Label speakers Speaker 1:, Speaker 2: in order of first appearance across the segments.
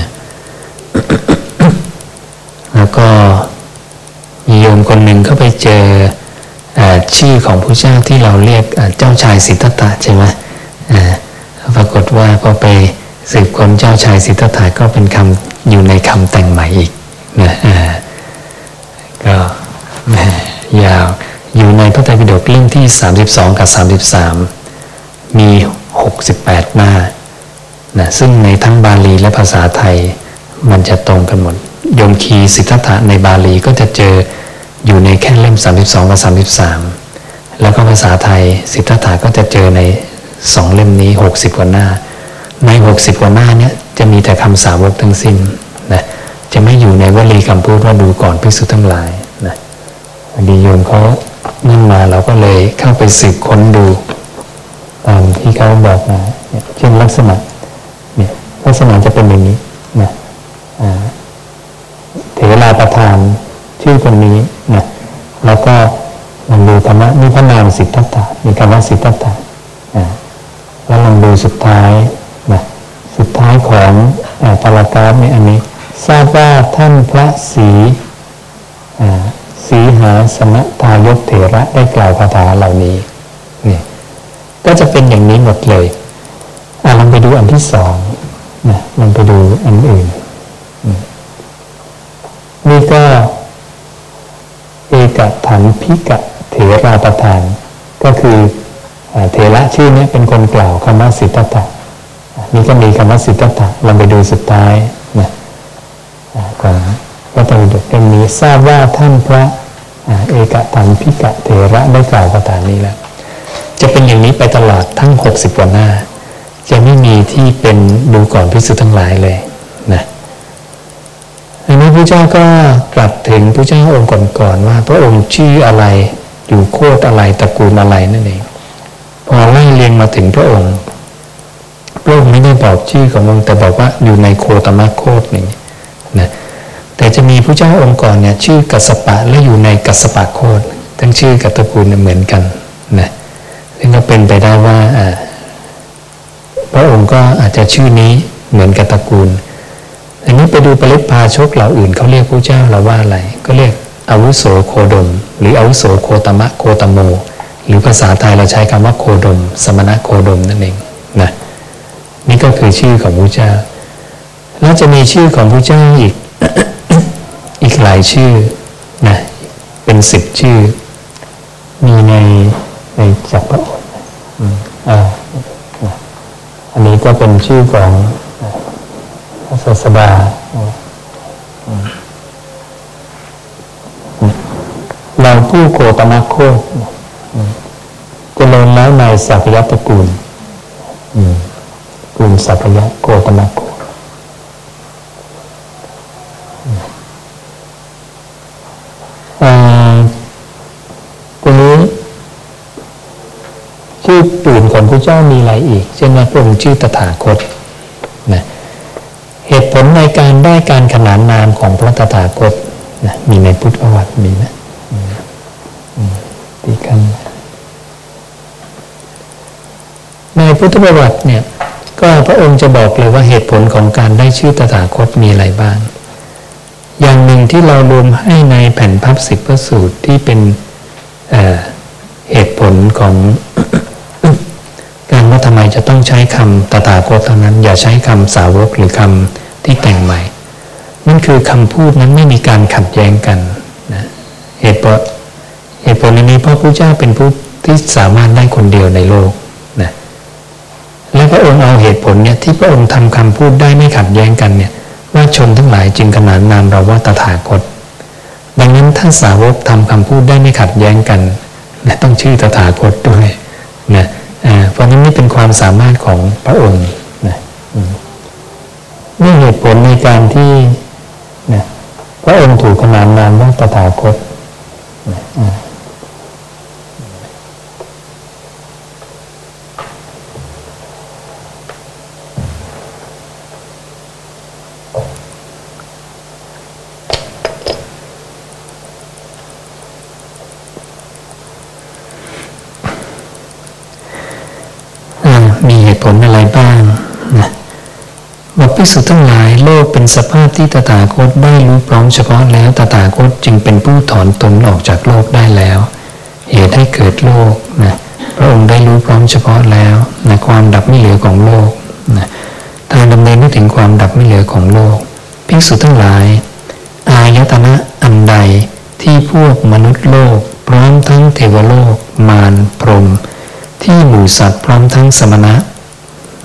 Speaker 1: นะแล้วก็มีโยมคนหนึ่งก็ไปเจอชื่อของพระเจ้าที่เราเรียกเจ้าชายสิทธัตถะใช่ไหมปรากฏว่าพอไปสืบค้นเจ้าชายสิทธัตถะก็เป็นคำอยู่ในคำแต่งใหม่อีกนะก็ยาวอยู่ในพระไตรปิฎกเล่มที่ 32 กับ 33 มี 68 หน้า นะซึ่งในทั้งบาลีและภาษาไทยมันจะตรงกันหมด ยมคีสิทธัตถะในบาลีก็จะเจออยู่ในแค่เล่ม 32กับ33 แล้วก็ภาษาไทยสิทธัตถะก็จะเจอในสองเล่มนี้ 60 กว่าหน้า ใน 60 กว่าหน้าเนี่ยจะมีแต่คำสาวกทั้งสิ้นนะจะไม่อยู่ในวลีคำพูดว่าดูก่อนพิสุทั้งหลายนะดีโยมเขานั่นมาเราก็เลยเข้าไปสืบค้นดู ตามที่เขาบอกมาเช่นลักษณะ ลักษณะจะเป็นอย่างนี้นะเถราประธานชื่อคนนี้นะแล้วก็ลองดูธรรมะนี่พระนามสิทธัตถะมีคำว่าสิทธัตถะแล้วลองดูสุดท้ายนะสุดท้ายของปารากราฟในอันนี้ ทราบว่าท่านพระศรีสีหาสมทายกเถระได้กล่าวคาถาเหล่านี้นี่ก็จะเป็นอย่างนี้หมดเลยอ่าลองไปดูอันที่สอง นะลองไปดูอันอื่น นี่ก็เอกถันพิกะเถราประธาน ก็คือเถระชื่อนี้เป็นคนกล่าวคำว่าสิทธัตถะนี่ก็มีคำว่าสิทธัตถะลองไปดูสุดท้ายนะของพระตรีดกเล่มนี้ทราบว่าท่านพระเอกตันพิกะเถระได้กล่าวคาถานนี้แล้ว จะเป็นอย่างนี้ไปตลอดทั้งหกสิบกว่าหน้า จะไม่มีที่เป็นดูก่อนพิสุทั้งหลายเลยนะอันนี้พระเจ้าก็กลับถึงพระเจ้าองค์ก่อนๆว่า พระองค์ชื่ออะไรอยู่โคตรอะไรตระกูลอะไรนั่นเองพอไล่เรียงมาถึงพระองค์พระองค์ไม่ได้บอกชื่อขององค์แต่บอกว่าอยู่ในโคตมะโคตรนี่นะแต่จะมีพระเจ้าองค์ก่อนเนี่ยชื่อกัสปะและอยู่ในกัสปะโคตรทั้งชื่อกับตระกูลเหมือนกันนะซึ่งก็เป็นไปได้ว่า พระองค์ก็อาจจะชื่อนี้เหมือนกับตระกูล อันนี้ไปดูปริพาชกเหล่าอื่นเขาเรียกพระเจ้าเราว่าอะไร ก็เรียกอาวุโสโคดม หรืออาวุโสโคตมะโคตโม หรือภาษาไทยเราใช้คำว่าโคดม สมณะโคดมนั่นเองนะนี่ก็คือชื่อของพระเจ้าแล้วจะมีชื่อของพระเจ้าอีกอีกหลายชื่อนะเป็นสิบชื่อ มีในในจักรพรรดิอั ก็เป็นชื่อของพระศาสดาเราผู้โคตมะโคตจะลงแล้วในสัพยตระกูลกลุ่มสัพยะโคตมะโคตรงนี้ชื่อตื่นของพระ เจ้ามีอะไรอีก เช่นว่าพระองค์ชื่อตถาคตนะเหตุผลในการได้การขนานนามของพระตถาคตนะมีในพุทธประวัติมีนะตีกันในพุทธประวัติเนี่ยก็พระองค์จะบอกเลยว่าเหตุผลของการได้ชื่อตถาคตมีอะไรบ้าง อย่างหนึ่งที่เรารวมให้ในแผ่นพับสิบพระสูตรที่เป็นเเหตุผลของ ไมจะต้องใช้คำตถาคตเท่านั้น อย่าใช้คำสาวกหรือคำที่แต่งใหม่นั่นคือคำพูดนั้นไม่มีการขัดแย้งกันนะเหตุผลเหตุผลในนี้เพราะพระเจ้าเป็นผู้ที่สามารถได้คนเดียวในโลกนะและพระองค์เอาเหตุผลเนี่ยที่พระองค์ทำคำพูดได้ไม่ขัดแย้งกันเนี่ยว่าชนทั้งหลายจึงขนานนามเราว่าตถาคต ดังนั้นท่านสาวกทำคำพูดได้ไม่ขัดแย้งกันและต้องชื่อตถาคตด้วยนะ เพราะนั้นนี่เป็นความสามารถของพระองค์นะนี่เหตุผลในการที่นะพระองค์ถูกขนานนามว่าตถาคตนะ มีเหตุผลอะไรบ้างนะบอก
Speaker 2: กษุทั้งหลายโลกเป็นสภาพที่ตถาคตได้รู้พร้อมเฉพาะแล้วตถาคตจึงเป็นผู้ถอนตนออกจากโลกได้แล้ว เหตุให้เกิดโลกนะพระองค์ได้รู้พร้อมเฉพาะแล้วนะความดับไม่เหลือของโลกนะทางดำเนินไม่ถึงความดับไม่เหลือของโลกภิกษุทั้งหลาย อายตนะอันใดที่พวกมนุษย์โลก พร้อมทั้งเทวโลก มารพรหม ที่หมู่สัตว์พร้อมทั้งสมณะ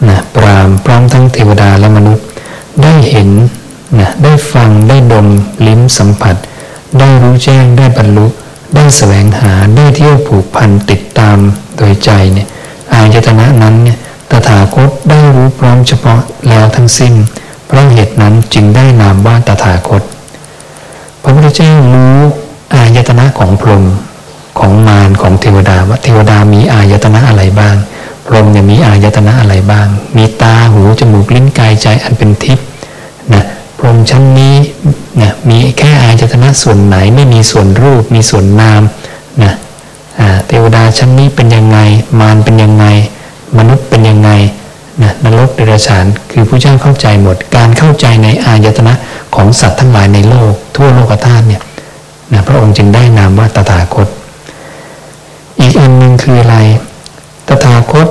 Speaker 2: นะปรามพร้อมทั้งเทวดาและมนุษย์ ได้เห็นนะได้ฟังได้ดมลิ้มสัมผัส ได้รู้แจ้งได้บรรลุ ได้แสวงหาได้เที่ยวผูกพันติดตามโดยใจเนี่ยอายตนะนั้นเนี่ยตถาคตได้รู้พร้อมเฉพาะแล้วทั้งสิ้น เพราะเหตุนั้นจึงได้นามว่าตถาคต พระพุทธเจ้ารู้อายตนะของพรหม ของมารของเทวดาว่าเทวดามีอายตนะอะไรบ้างพรหมเนี่ยมีอายตนะอะไรบ้าง มีตาหูจมูกลิ้นกายใจอันเป็นทิพย์นะพรหมชั้นนี้นะมีแค่อายตนะส่วนไหนไม่มีส่วนรูป มีส่วนนามนะเทวดาชั้นนี้เป็นยังไงมารเป็นยังไง มนุษย์เป็นยังไงนะนรกเดรัจฉานคือผู้เจ้าเข้าใจหมด การเข้าใจในอายตนะของสัตว์ทั้งหลายในโลก ทั่วโลกธาตุเนี่ยนะพระองค์จึงได้นามว่าตถาคต อีกอันหนึ่งคืออะไร ตถาคต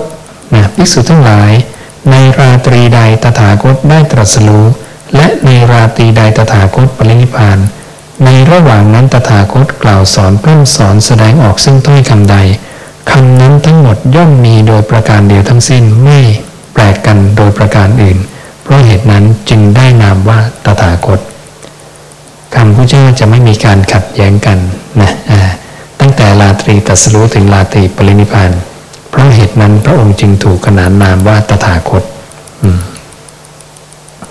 Speaker 2: นะภิกษุทั้งหลาย ในราตรีใดตถาคตได้ตรัสรู้ และในราตรีใดตถาคตปรินิพาน ในระหว่างนั้นตถาคตกล่าวสอนเพื่อสอนแสดงออกซึ่งถ้อยคำใดคำนั้นทั้งหมดย่อมมีโดยประการเดียวทั้งสิ้นไม่แปลกกันโดยประการอื่น เพราะเหตุนั้นจึงได้นามว่าตถาคตคำพระเจ้าจะไม่มีการขัดแย้งกันนะตั้ง แต่ลาตรีตัสรู้ถึงลาตรีปรินิพานเพราะเหตุนั้นพระองค์จึงถูกขนานนามว่าตถาคต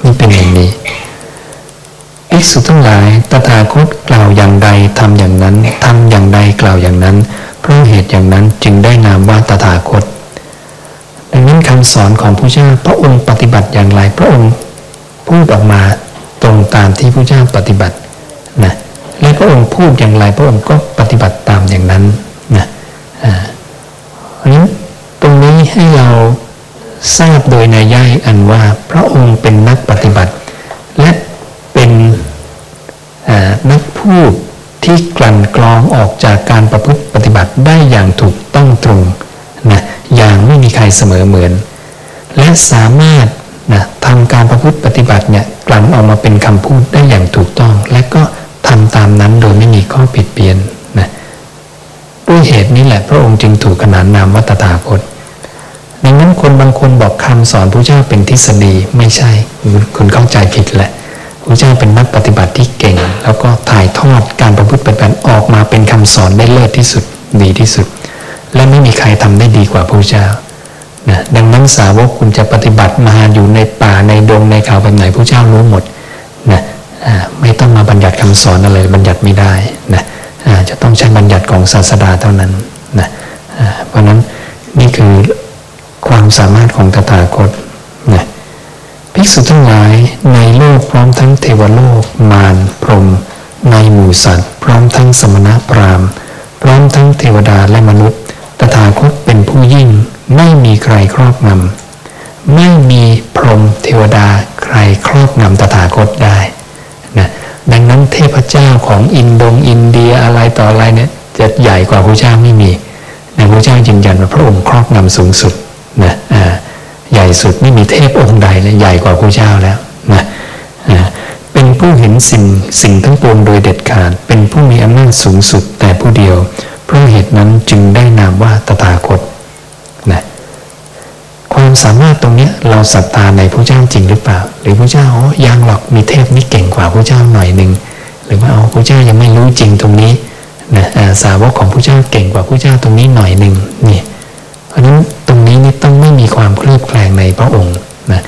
Speaker 2: นี่เป็นอย่างนี้ภิกษุทั้งหลาย ตถาคตกล่าวอย่างใดทำอย่างนั้นทำอย่างใดกล่าวอย่างนั้น เพราะเหตุอย่างนั้นจึงได้นามว่าตถาคต ดังนั้นคำสอนของพระเจ้าพระองค์ปฏิบัติอย่างไร พระองค์พูดออกมาตรงตามที่พระเจ้าปฏิบัตินะ และพระองค์พูดอย่างไร พระองค์ก็ปฏิบัติตามอย่างนั้นนะอ่าเพราะนั้นตรงนี้ให้เราทราบโดยในย่ายอันว่าพระองค์เป็นนักปฏิบัติ และเป็นนักพูดที่กลั่นกรองออกจากการประพฤติปฏิบัติได้อย่างถูกต้องตรงนะอย่างไม่มีใครเสมอเหมือน และสามารถนะทำการประพฤติปฏิบัติเนี่ยกลั่นออกมาเป็นคำพูดได้อย่างถูกต้อง และก็ำตามนั้นโดยไม่มีข้อผิดเพี้ยนนะด้วยเหตุนี้แหละพระองค์จึงถูกขนานนามว่าตถาคตดังนั้นคนบางคนบอกคำสอนพระเจ้าเป็นทฤษฎีไม่ใช่คุณเข้าใจผิดแหละพระเจ้าเป็นนักปฏิบัติที่เก่ง แล้วก็ถ่ายทอดการประพฤติปฏิบัติออกมาเป็นคำสอนได้เลิศที่สุดดีที่สุด และไม่มีใครทำได้ดีกว่าพระเจ้านะดังนั้นสาวกคุณจะปฏิบัติมาอยู่ในป่าในดงในเขาแบบไหนพระเจ้ารู้หมด ต้องมาบัญญัติคำสอนอะไรบัญญัติไม่ได้นะจะต้องใช้บัญญัติของศาสดาเท่านั้นนะเพราะนั้นนี่คือความสามารถของตถาคตนะภิกษุทั้งหลายในโลกพร้อมทั้งเทวโลก มารพรหมในหมู่สัตว์ พร้อมทั้งสมณะพราหมณ์พร้อมทั้งเทวดาและมนุษย์ ตถาคตเป็นผู้ยิ่งไม่มีใครครอบงำไม่มีพรหมเทวดาใครครอบงำตถาคตได้ เทพเจ้าของอินโดงอินเดียอะไรต่ออะไรเนี่ยจะใหญ่กว่าพระเจ้าไม่มีนะพระเจ้ายืนยันว่าพระองค์ครอบงำสูงสุดนะอ่าใหญ่สุดไม่มีเทพองค์ใดเลยใหญ่กว่าพระเจ้าแล้วนะเป็นผู้เห็นสิ่งสิ่งทั้งปวงโดยเด็ดขาด เป็นผู้มีอำนาจสูงสุดแต่ผู้เดียว เพราะเหตุนั้นจึงได้นามว่าตถาคตนะความสามารถตรงนี้เราศรัทธาในพระเจ้าจริงหรือเปล่า หรือพระเจ้าอ๋อยังหรอกมีเทพนี่เก่งกว่าพระเจ้าหน่อยหนึ่ง หรือว่าเอ๋อพระเจ้ายังไม่รู้จริงตรงนี้นะสาวกของพระเจ้าเก่งกว่าพระเจ้าตรงนี้หน่อยหนึ่งนี่เพราะนั้นตรงนี้นี่ต้องไม่มีความเคลือบแคลงในพระองค์นะ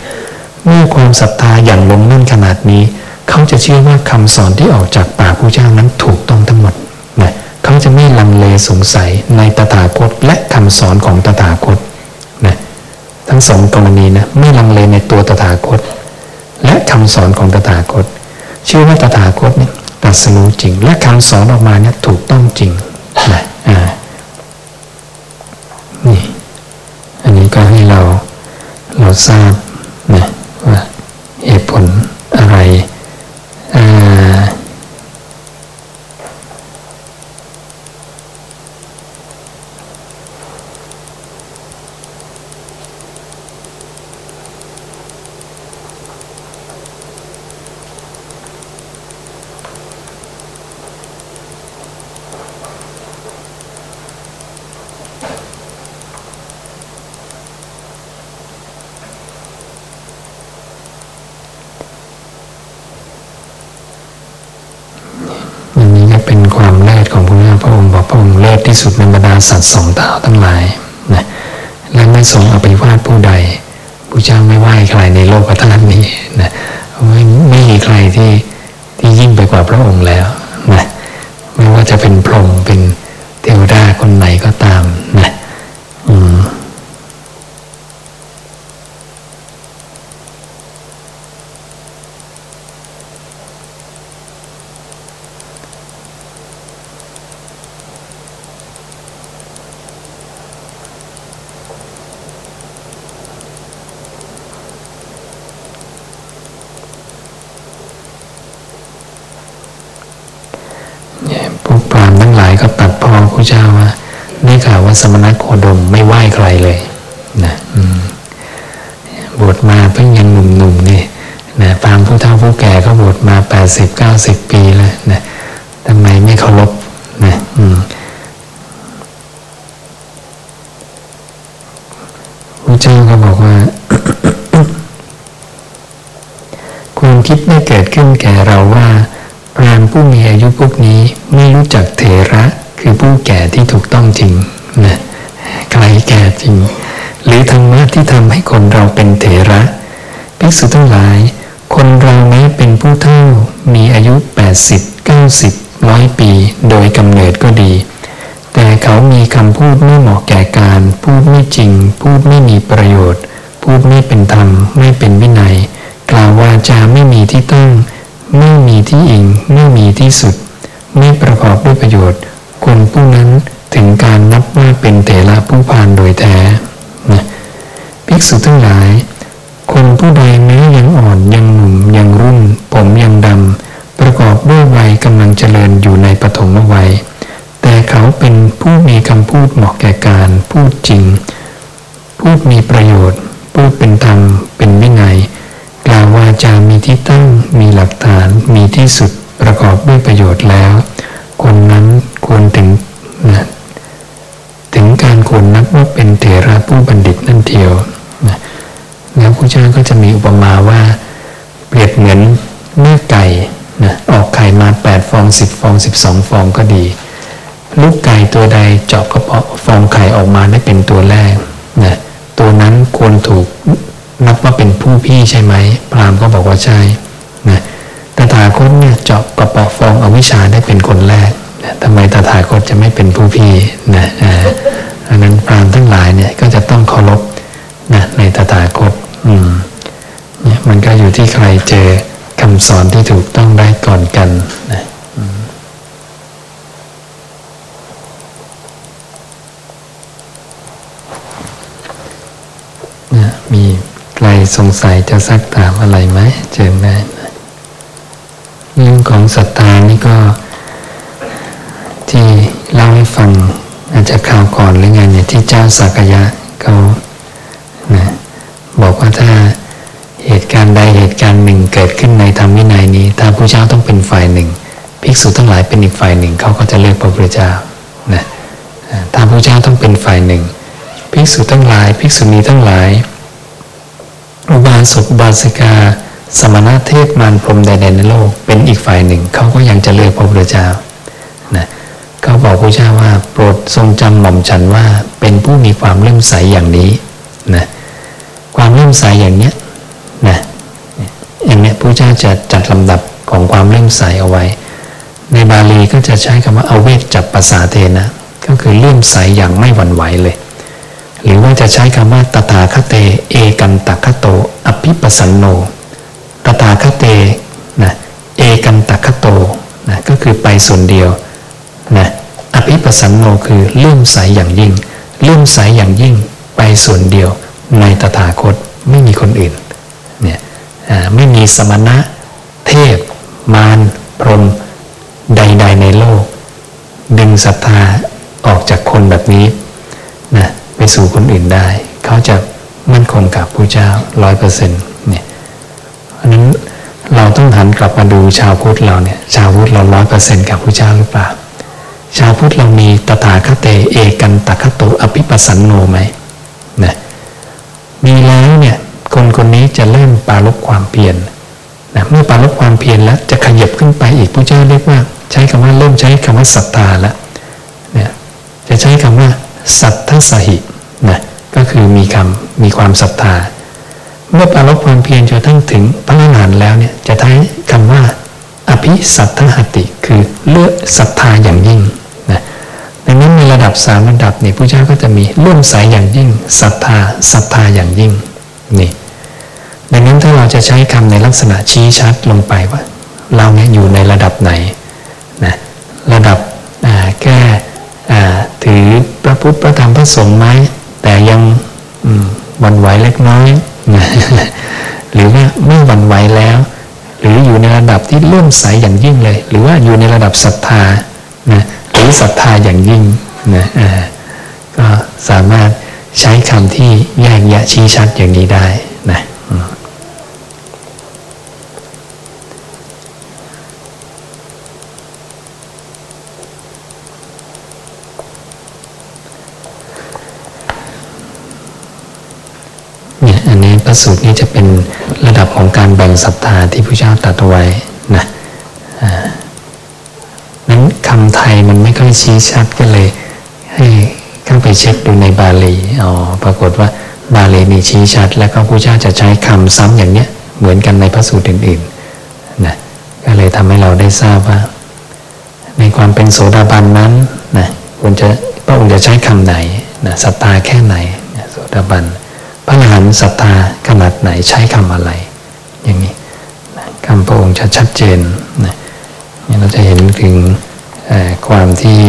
Speaker 2: เมื่อความศรัทธาอย่างลงมั่นขนาดนี้ เขาจะเชื่อว่าคำสอนที่ออกจากปากพระเจ้านั้นถูกต้องทั้งหมดนะเขาจะไม่ลังเลสงสัยในตถาคตและคำสอนของตถาคตนะทั้งสองกรณีนะไม่ลังเลในตัวตถาคต และคำสอนของตถาคต เชื่อว่าตถาคตเนี่ย ตัดสรู้จริง และคำสอนออกมาเนี่ยถูกต้องจริงนะอ่านี่ อันนี้ก็ให้เราเราทราบนะว่าเหตุ พระองค์เลิศที่สุดในบรรดาสัตว์สองเท้าทั้งหลายนะและไม่ทรงเอาไปวาทผู้ใดพระเจ้าไม่ไหว้ใครในโลกธาตุนี้นะไม่ไม่มีใครที่ที่ยิ่งไปกว่าพระองค์แล้วนะไม่ว่าจะเป็นพรหมเป็นเทวดาคนไหนก็ตามนะอืมพวกพรามทั้งหลายก็ตัดพ้อพ ระเจ้าว่าได้ข่าวว่าสมณโคดมไม่ไหว้ใครเลยนะบวชมาเพิ่งยังหนุ่มๆนี่นะพรามผู้เฒ่าผู้แก่ก็บวชมาแปดสิบเก้าสิบปีแล้วนะทำไมไม่เคารพนะพระเจ้าก็บอกว่า ความคิดได้เกิดขึ้นแก่เราว่าพรามผู้มีอายุพวกนี้ไม่รู้จักเถระ คือผู้แก่ที่ถูกต้องจริงนะใครแก่จริง หรือธรรมะที่ทำให้คนเราเป็นเถระภิกษุทั้งหลาย คนเราแม้เป็นผู้เฒ่ามีอายุ 80 90ร้อยปี โดยกำเนิดก็ดี แต่เขามีคำพูดไม่เหมาะแก่การ พูดไม่จริง พูดไม่มีประโยชน์ พูดไม่เป็นธรรม ไม่เป็นวินัย กล่าววาจาไม่มีที่ตั้ง ไม่มีที่อิง ไม่มีที่สุด ไม่ประกอบด้วยประโยชน์ คนผู้นั้นถึงการนับว่าเป็นเถระผู้พานโดยแท้นะภิกษุทั้งหลาย คนผู้ใดแม้ยังอ่อนยังหนุ่มยังรุ่น ผมยังดำ ประกอบด้วยวัยกำลังเจริญอยู่ในปฐมวัย แต่เขาเป็นผู้มีคำพูดเหมาะแก่การพูดจริง พูดมีประโยชน์ พูดเป็นธรรม เป็นวินัย กล่าววาจามีที่ตั้ง มีหลักฐาน มีที่สุดประกอบด้วยประโยชน์แล้ว คนนั้น ควรถึงนะถึงการควรนับว่าเป็นเถระผู้บัณฑิตนั่นเทียวนะแล้วพระเจ้าก็จะมีอุปมาว่าเปรียบเหมือนเมื่อไก่นะออกไข่มา 8 ฟอง 10 ฟอง 12 ฟองก็ดี ลูกไก่ตัวใดเจาะกระเพาะฟองไข่ออกมาได้เป็นตัวแรกนะตัวนั้นควรถูกนับว่าเป็นผู้พี่ใช่ไหมพราหมณ์ก็บอกว่าใช่นะตถาคตเนี่ยเจาะกระเพาะฟองอวิชชาได้เป็นคนแรก ทำไมตถาคตจะไม่เป็นผู้พี่นะอันนั้นพรามทั้งหลายเนี่ยก็จะต้องเคารพนะในตถาคตอืมเนี่ยมันก็อยู่ที่ใครเจอคำสอนที่ถูกต้องได้ก่อนกันนะมีใครสงสัยจะซักถามอะไรไหมเชิญได้นเรื่องของศรัทธานี่ก็ ที่เล่าให้ฟังอาจจะข่าวก่อนหรือไงเนี่ยที่เจ้าสักยะเขานะบอกว่าถ้าเหตุการณ์ใดเหตุการณ์หนึ่งเกิดขึ้นในธรรมวินัยนี้ ถ้าพระเจ้าต้องเป็นฝ่ายหนึ่งภิกษุทั้งหลายเป็นอีกฝ่ายหนึ่งเขาก็จะเลือกพระพุทธเจ้านะถ้าพระเจ้าต้องเป็นฝ่ายหนึ่งภิกษุทั้งหลายภิกษุณีทั้งหลายอุบาสกอุบาสิกา สมณะเทศมารพรหมใดๆในโลก เป็นอีกฝ่ายหนึ่งเขาก็ยังจะเลือกพระพุทธเจ้านะเขา บอกพระเจ้าว่า โปรดทรงจำหม่อมฉันว่าเป็นผู้มีความเลื่อมใสอย่างนี้นะความเลื่อมใสอย่างเนี้ยนะอย่างเนี้ยพระเจ้าจะจัดลำดับของความเลื่อมใสเอาไว้ ในบาลีก็จะใช้คำว่าเอาเวกจับภาษาเทนะ ก็คือเลื่อมใสอย่างไม่หวั่นไหวเลย หรือว่าจะใช้คำว่าตถาคเต เอกันตคโต อภิปสันโนตถาคเตนะเอกันตคโตนะก็คือไปส่วนเดียว อภิปสันโนคือเลื่อมใสอย่างยิ่งเลื่อมใสอย่างยิ่งไปส่วนเดียวในตถาคตไม่มีคนอื่นเนี่ยไม่มีสมณะเทพ มารพรหมใด ๆ ในโลก ดึงศรัทธาออกจากคนแบบนี้นะไปสู่คนอื่นได้ เขาจะมั่นคงกับพระเจ้าร้อยเปอร์เซ็นต์เนี่ยเพราะฉะนั้นเราต้องหันกลับมาดูชาวพุทธเราเนี่ยชาวพุทธเราร้อยเปอร์เซ็นต์กับพระเจ้าหรือเปล่า ชาวพุทธเรามีตถาคเตเอกันตคโตอภิปัสสันโนไหมนะมีแล้วเนี่ยคนคนนี้จะเริ่มปราลบความเพียรนะเมื่อปราลบความเพียรแล้วจะขยับขึ้นไปอีกพระเจ้าเรียกว่า ใช้คำว่าเริ่มใช้คำว่าศรัทธาแล้วเนี่ยจะใช้คำว่า สัทธสหินะก็คือมีคำมีความศรัทธา เมื่อปรารบความเพียรจนทั้งถึงพระอรหันต์แล้วเนี่ยจะใช้คำว่า อภิสัทธหติ คือเลือกศรัทธาอย่างยิ่ง ระดับสามระดับนี่พระเจ้าก็จะมีเลื่อมใสอย่างยิ่งศรัทธาศรัทธาอย่างยิ่งนี่ดังนั้นถ้าเราจะใช้คำในลักษณะชี้ชัดลงไปว่า เราเนี่ยอยู่ในระดับไหนนะระดับแค่ถือพระพุทธพระธรรมพระสงฆ์ไหมแต่ยังวันไหวเล็กน้อยนะหรือว่าไม่วันไหวแล้ว หรืออยู่ในระดับที่เลื่มใสอย่างยิ่งเลย หรือว่าอยู่ในระดับศรัทธานะหรือศรัทธาอย่างยิ่ง นะก็สามารถใช้คำที่แยกแยะชี้ชัดอย่างนี้ได้นะเนี่ยอันนี้พระสูตรนี้จะเป็นระดับของการแบ่งศรัทธาที่พระเจ้าตรัสไว้นะนั้นคำไทยมันไม่ค่อยชี้ชัดก็เลย เข้าไปเช็คดูในบาลีอ๋อปรากฏว่าบาลีมีชี้ชัด แล้วก็พระเจ้าจะใช้คำซ้ำอย่างเนี้ยเหมือนกันในพระสูตรอื่นๆนะก็เลยทำให้เราได้ทราบว่า ในความเป็นโสดาบันนั้นนะควรจะพระองค์จะใช้คำไหนนะศรัทธาแค่ไหนโสดาบันพระอรหันต์ศรัทธาขนาดไหนใช้คำอะไร อย่างนี้คำพระองค์จะชัดเจนนะเราจะเห็นถึงความที่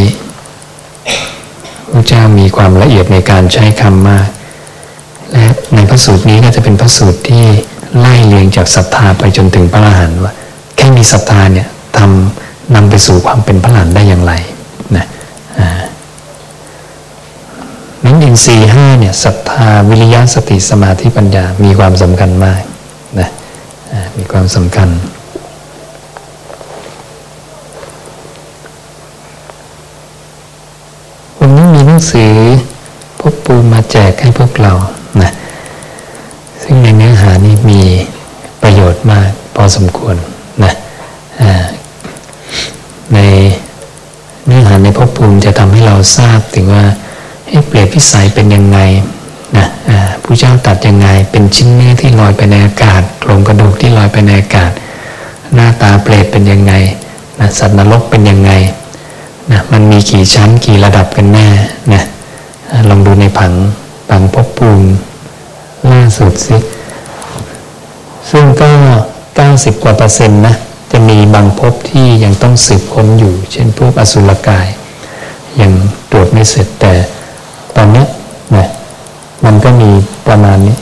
Speaker 2: ระเจ้ามีความละเอียดในการใช้คำมาก และในพระสูตรนี้ก็จะเป็นพระสูตรที่ไล่เลียงจากศรัทธาไปจนถึงพระอรหันต์ว่า แค่มีศรัทธาเนี่ยทำนำไปสู่ความเป็นพระอรหันต์ได้อย่างไรนะนั้นอินทรีห้าเนี่ยศรัทธาวิริยะสติสมาธิปัญญามีความสำคัญมากนะมีความสำคัญวันนี้มีหนั งสือพบปูมาแจกให้พวกเรานะซึ่งในเนื้อหานี้มีประโยชน์มากพอสมควรนะในเนื้อหาในพบปูมจะทำให้เราทราบถึงว่าเปลี่ยนพิสัยเป็นยังไงนะผู้เจ้าตัดยังไง เป็นชิ้นเนื้อที่ลอยไปในอากาศโครงกระดูกที่ลอยไปในอากาศ หน้าตาเปรตเป็นยังไงนะสัตว์นรกเป็นยังไง นะมันมีกี่ชั้นกี่ระดับกันแน่นะลองดูในผังผังพบภูมิล่าสุดสิ ซึ่งก็ 90 กว่าเปอร์เซ็นต์นะจะมีบางภพที่ยังต้องสืบค้นอยู่ เช่นพวกอสุรกาย ยังตรวจไม่เสร็จแต่ตอนนี้นะมันก็มีประมาณนี้